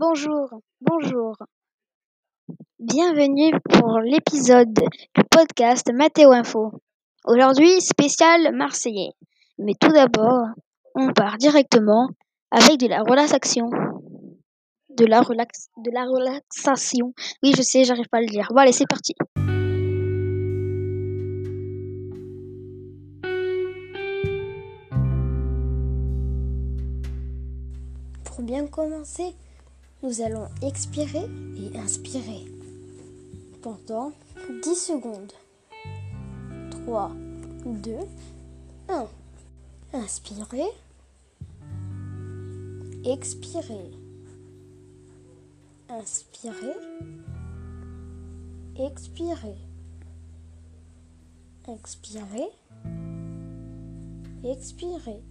Bonjour, bonjour. Bienvenue pour l'épisode du podcast Mathéo Info. Aujourd'hui, spécial marseillais. Mais tout d'abord, on part directement avec de la relaxation. De la relaxation. Oui, je sais, j'arrive pas à le dire. Bon, allez, c'est parti. Pour bien commencer, nous allons expirer et inspirer pendant 10 secondes. 3, 2, 1. Inspirez. Expirez. Inspirez. Expirez. Expirez. Expirez.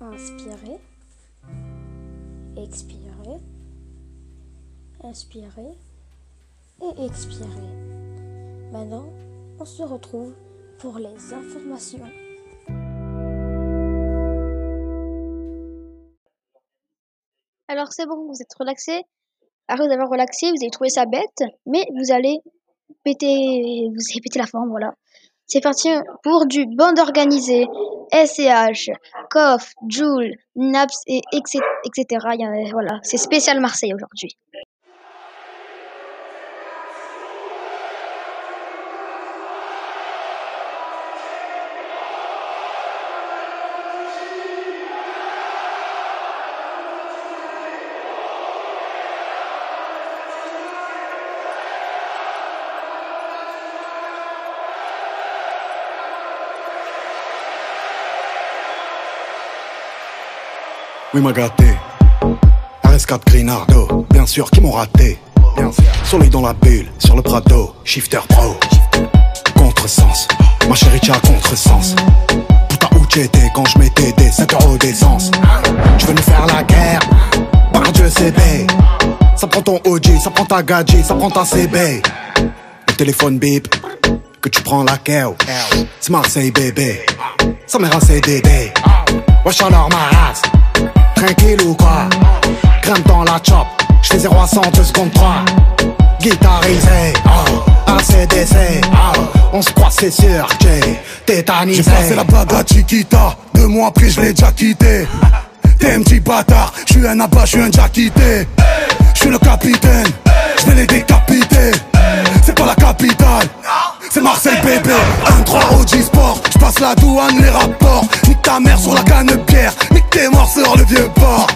Inspirez. Expirez. Inspirez. Et expirez. Maintenant, on se retrouve pour les informations. Alors c'est bon, vous êtes relaxé. Après vous avez relaxé, vous avez trouvé ça bête, mais vous allez péter, vous allez péter la forme, voilà. C'est parti pour du bande organisée, SCH, Koff, Joule, Naps et etc. A, voilà, c'est spécial Marseille aujourd'hui. Oui, m'a gâté. RS4 Grinardo, bien sûr, qui m'ont raté. Solide dans la bulle, sur le Prado, shifter pro. Contresens, ma chérie, tu as contresens. Putain, où t'étais quand je mettais des 5 euros d'essence? Tu veux nous faire la guerre? Par Dieu, CB. Ça prend ton OG, ça prend ta gadget, ça prend ta CB. Le téléphone bip, que tu prends la keo. C'est Marseille, bébé. Ça mère un CDD. Wesh alors ma race. Tranquille ou quoi? Grimpe dans la chop, j'fais 0 à 100 2 secondes 3 Guitarisé, oh, ACDC, oh, on se croit c'est sûr, j'ai tétanisé. J'ai passé la bague à Chiquita, deux mois après je l'ai déjà quitté. T'es un petit bâtard, j'suis un abat, j'suis un déjà quitté J'suis le capitaine, j'vais les décapiter. C'est pas la capitale c'est Marseille bébé 1-3 OG Sport J'passe la douane, les rapports. Nique ta mère sur la canne pierre. Nique tes morts sur le vieux port.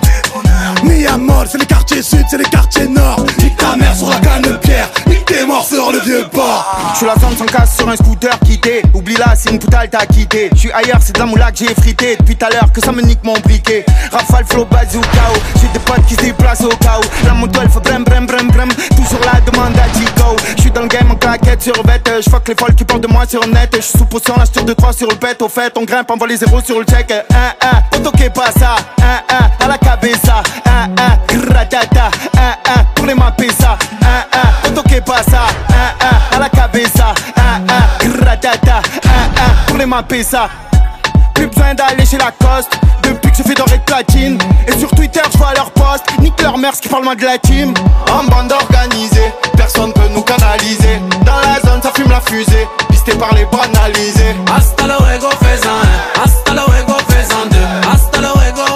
Miamol, c'est les quartiers sud, c'est les quartiers nord. Nique ta mère sur la canne pierre. Nique tes morts sur le vieux port. J'suis la zone sans casse sur un scooter quitté. Oublie là, c'est une poutale t'as quitté. J'suis ailleurs, c'est de la moula que j'ai frité. Depuis tout à l'heure que ça me nique mon briquet. Rafale, flow, bazooka J'ai des potes qui se déplacent au où La moto elle fait brem brem brem brem. Toujours la demande à Chico J'suis dans le game en claquette sur bête J'fuck les folles qui parlent de moi sur net. J'suis sous potion, la de 3 sur le pet Au fait, on grimpe, envoie les zéros sur le check. 1 1, on toque pas ça 1 1, à la cabeza 1 1, gratata 1 1, pour les mapper ça 1 1, on toque pas ça 1 1, à la cabeza 1 1, gratata 1 1, pour les mapper ça plus besoin d'aller chez Lacoste Depuis que je fais doré de platine. Et sur Twitter je vois posts Nique leur mère ce qui parle moins de la team. En bande organisée Personne peut nous canaliser Dans la zone ça fume la fusée. Pisté par les banalisés. Hasta luego faisant un Hasta luego faisant deux. Hasta luego.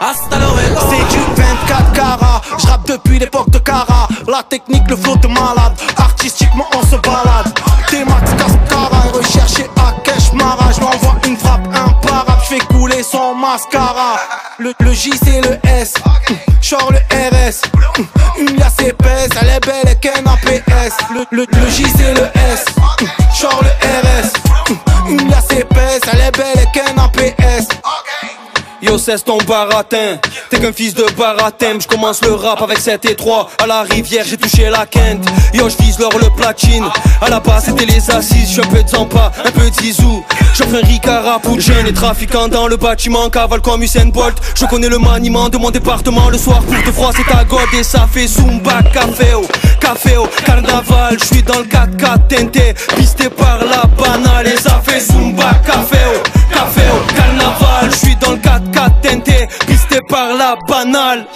Hasta luego. C'est du 24 carats. J'rappe depuis l'époque de Cara. La technique, le flow de malade. Artistiquement on se balade. T-Max, Cascara Recherché à Kesh Mara J'm'envoie une frappe imparable. J'fais couler son mascara. Le, le J c'est le S. Genre le RS Une liasse épaisse. Elle belle et qu'un APS le, le, le J c'est le S Cesse ton baratin. T'es qu'un fils de baratin. Je commence le rap avec 7 et 3 À la rivière j'ai touché la quinte Yo je vise l'or le platine. À la base c'était les assises. Je un peu de Zampa, un peu de Zizou. J'offre un Ricard pour J'ai des trafiquants dans le bâtiment Cavale comme Usain Bolt. Je connais le maniement de mon département. Le soir pour te froisser ta god Et ça fait Zumba Café au Café au Carnaval Je suis dans le 4x4 teinté Pisté par la banale. Et ça fait Zumba Café au Café au Carnaval Je suis dans le 4x4 teinté Pisté par la banale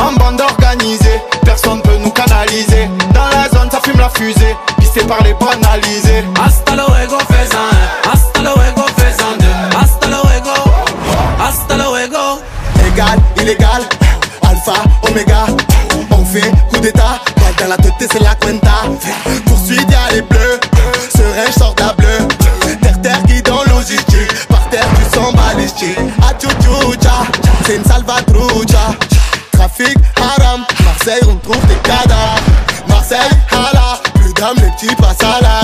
En bande organisée, personne peut nous canaliser. Dans la zone, ça fume la fusée, pisté par les banalisés. Hasta luego, salvatrucha. Trafic, haram. Marseille, on trouve des cadavres. Marseille, hala. Plus d'âme, les petits passent à la.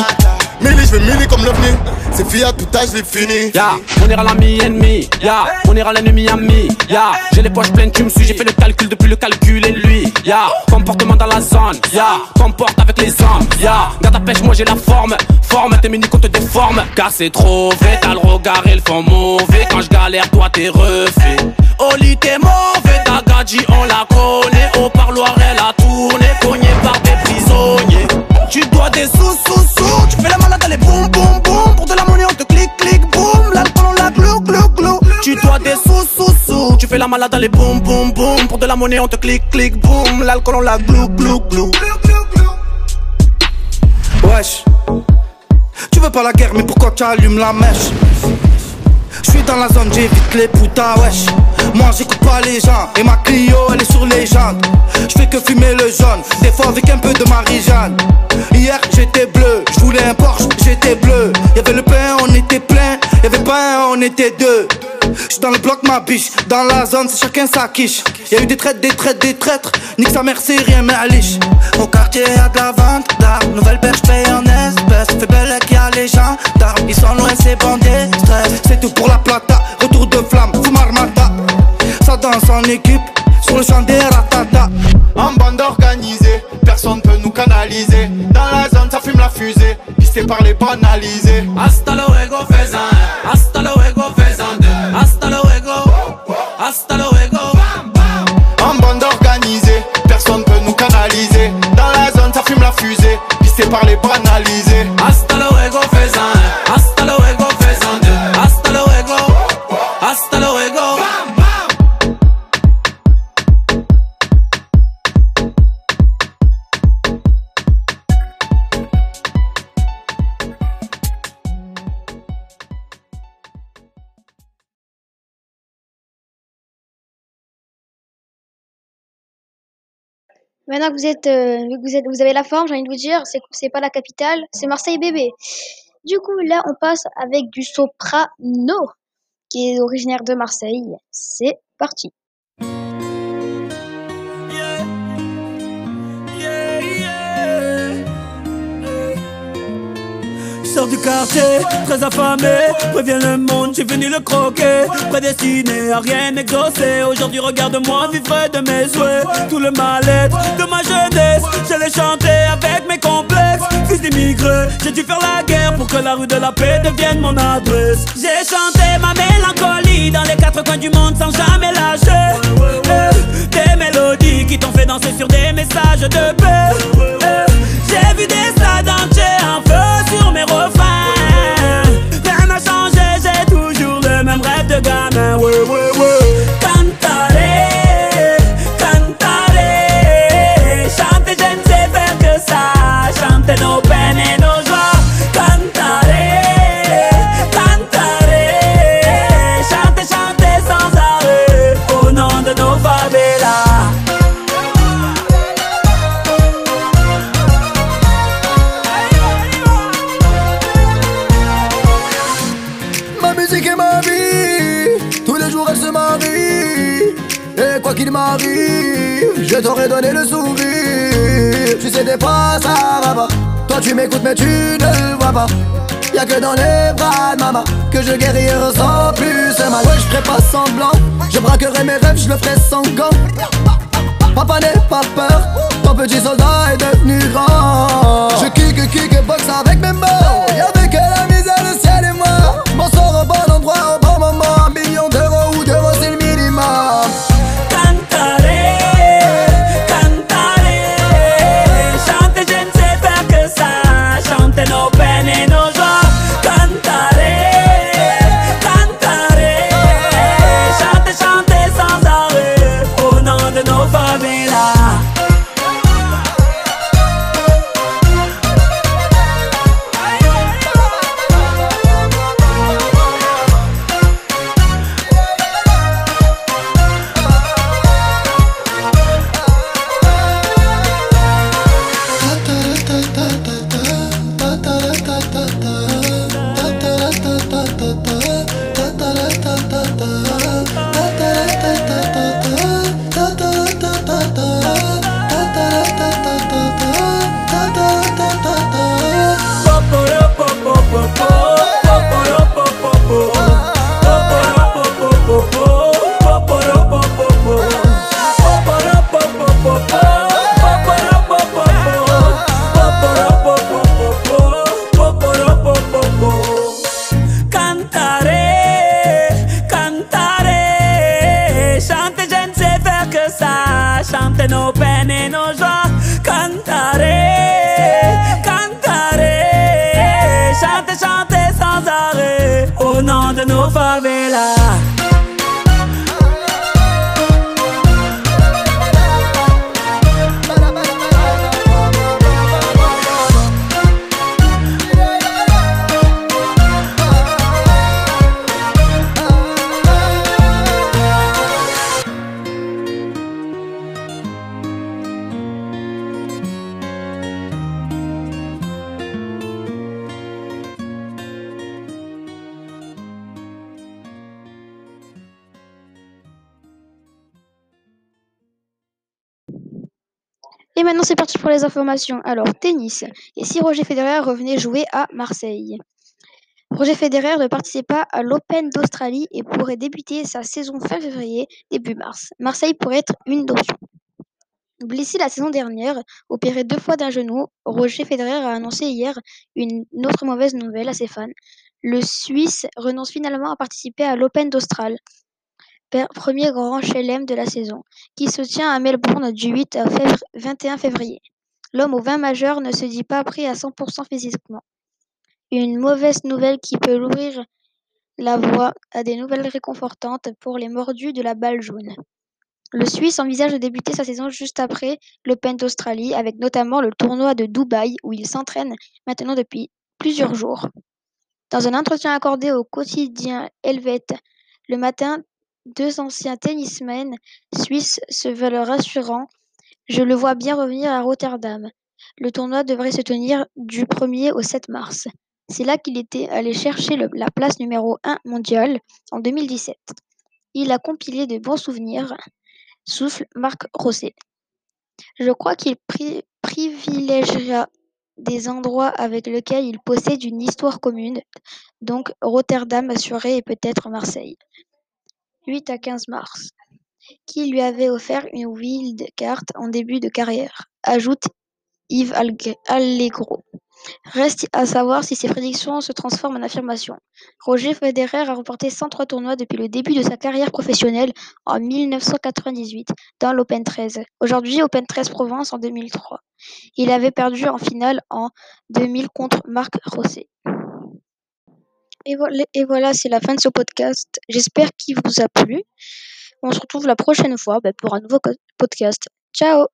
Milli, je vais milli comme l'OVNI. C'est fiat, tout âge, j'ai fini. Ya, on ira l'ami ennemi, ya, on ira l'ennemi ami, ya, j'ai les poches pleines, tu me suis, j'ai fait le calcul depuis le calcul et lui, ya, comportement dans la zone, ya, comporte avec les hommes, ya, garde ta pêche, moi j'ai la forme, forme, t'es mini qu'on te déforme, car c'est trop vrai, t'as le regard et le fond mauvais, quand je galère, toi t'es refait, lit t'es mauvais, ta gadji on la connaît, au parloir elle a tourné, cogné par des prisonniers, tu dois des sous, sous, sous, fais la malade, allez boum, boum, boum, pour de la monnaie on te clique, clique, boum, l'alcool on la glou, glou, glou. Wesh, tu veux pas la guerre, mais pourquoi tu allumes la mèche? Je suis dans la zone, j'évite les putas, wesh. Moi j'écoute pas les gens, et ma Clio elle est sur les jantes. Je fais que fumer le jaune, des fois avec un peu de Marie-Jeanne. Hier j'étais bleu, je voulais un Porsche, j'étais bleu. Y'avait le pain, on était plein, y'avait pas un, on était deux. J'suis dans le bloc, ma biche, dans la zone, c'est chacun sa quiche. Y'a eu des traites, des traites, des traîtres, nique sa mère, c'est rien, mais à liche. Au quartier y'a de la vente d'armes, nouvelle perche paye en espèces. Fait belle qu'il y a les gens d'armes, ils sont loin, c'est bandés, stress. C'est tout pour la plata, retour de flamme, fou marmata. Ça danse en équipe, sur le champ des ratata. En bande organisée, personne peut nous canaliser. Dans la zone, ça fume la fusée, pisté par les banalisés. Hasta luego, fais par les. Maintenant que vous êtes, euh, que vous êtes, vous avez la forme, j'ai envie de vous dire, c'est c'est pas la capitale, c'est Marseille bébé. Du coup, là, on passe avec du soprano, qui est originaire de Marseille. C'est parti. Du quartier, très affamé, préviens le monde, j'ai venu le croquer, prédestiné à rien exaucer. Aujourd'hui, regarde-moi vivre de mes souhaits, tout le mal-être de ma jeunesse. Je l'ai chanté avec mes complexes, fils d'immigrés. J'ai dû faire la guerre pour que la rue de la paix devienne mon adresse. J'ai chanté ma mélancolie dans les quatre coins du monde sans jamais lâcher. Eh, Des mélodies qui t'ont fait danser sur des messages de paix. Eh, J'ai vu des t'aurais donné le sourire. Tu sais des pas, ça va pas. Toi tu m'écoutes mais tu ne vois pas. Y'a que dans les bras de maman que je guéris et ressens plus ce mal. Ouais, je ferai pas semblant, je braquerai mes rêves, je le ferai sans gants. Papa n'est pas peur, ton petit soldat est devenu grand. Je kick, kick et boxe avec mes mains. Et maintenant, c'est parti pour les informations. Alors, tennis. Et si Roger Federer revenait jouer à Marseille? Roger Federer ne participe pas à l'Open d'Australie et pourrait débuter sa saison fin février, début mars. Marseille pourrait être une option. Blessé la saison dernière, opéré deux fois d'un genou, Roger Federer a annoncé hier une autre mauvaise nouvelle à ses fans. Le Suisse renonce finalement à participer à l'Open d'Australie, premier grand chelem de la saison, qui se tient à Melbourne du 8 au 21 février. L'homme au vin majeur ne se dit pas prêt à 100% physiquement. Une mauvaise nouvelle qui peut ouvrir la voie à des nouvelles réconfortantes pour les mordus de la balle jaune. Le Suisse envisage de débuter sa saison juste après l'Open d'Australie, avec notamment le tournoi de Dubaï où il s'entraîne maintenant depuis plusieurs jours. Dans un entretien accordé au quotidien Helvète le matin, deux anciens tennismen suisses se veulent rassurants. Je le vois bien revenir à Rotterdam. Le tournoi devrait se tenir du 1er au 7 mars. C'est là qu'il était allé chercher la place numéro 1 mondiale en 2017. Il a compilé de bons souvenirs, souffle Marc Rosset. Je crois qu'il pri privilégiera des endroits avec lesquels il possède une histoire commune, donc Rotterdam assuré et peut-être Marseille. 8 à 15 mars, qui lui avait offert une wild card en début de carrière, ajoute Yves Allegro. Reste à savoir si ces prédictions se transforment en affirmations. Roger Federer a remporté 103 tournois depuis le début de sa carrière professionnelle en 1998 dans l'Open 13. Aujourd'hui, Open 13 Provence en 2003. Il avait perdu en finale en 2000 contre Marc Rosset. Et voilà, c'est la fin de ce podcast. J'espère qu'il vous a plu. On se retrouve la prochaine fois bah, pour un nouveau podcast. Ciao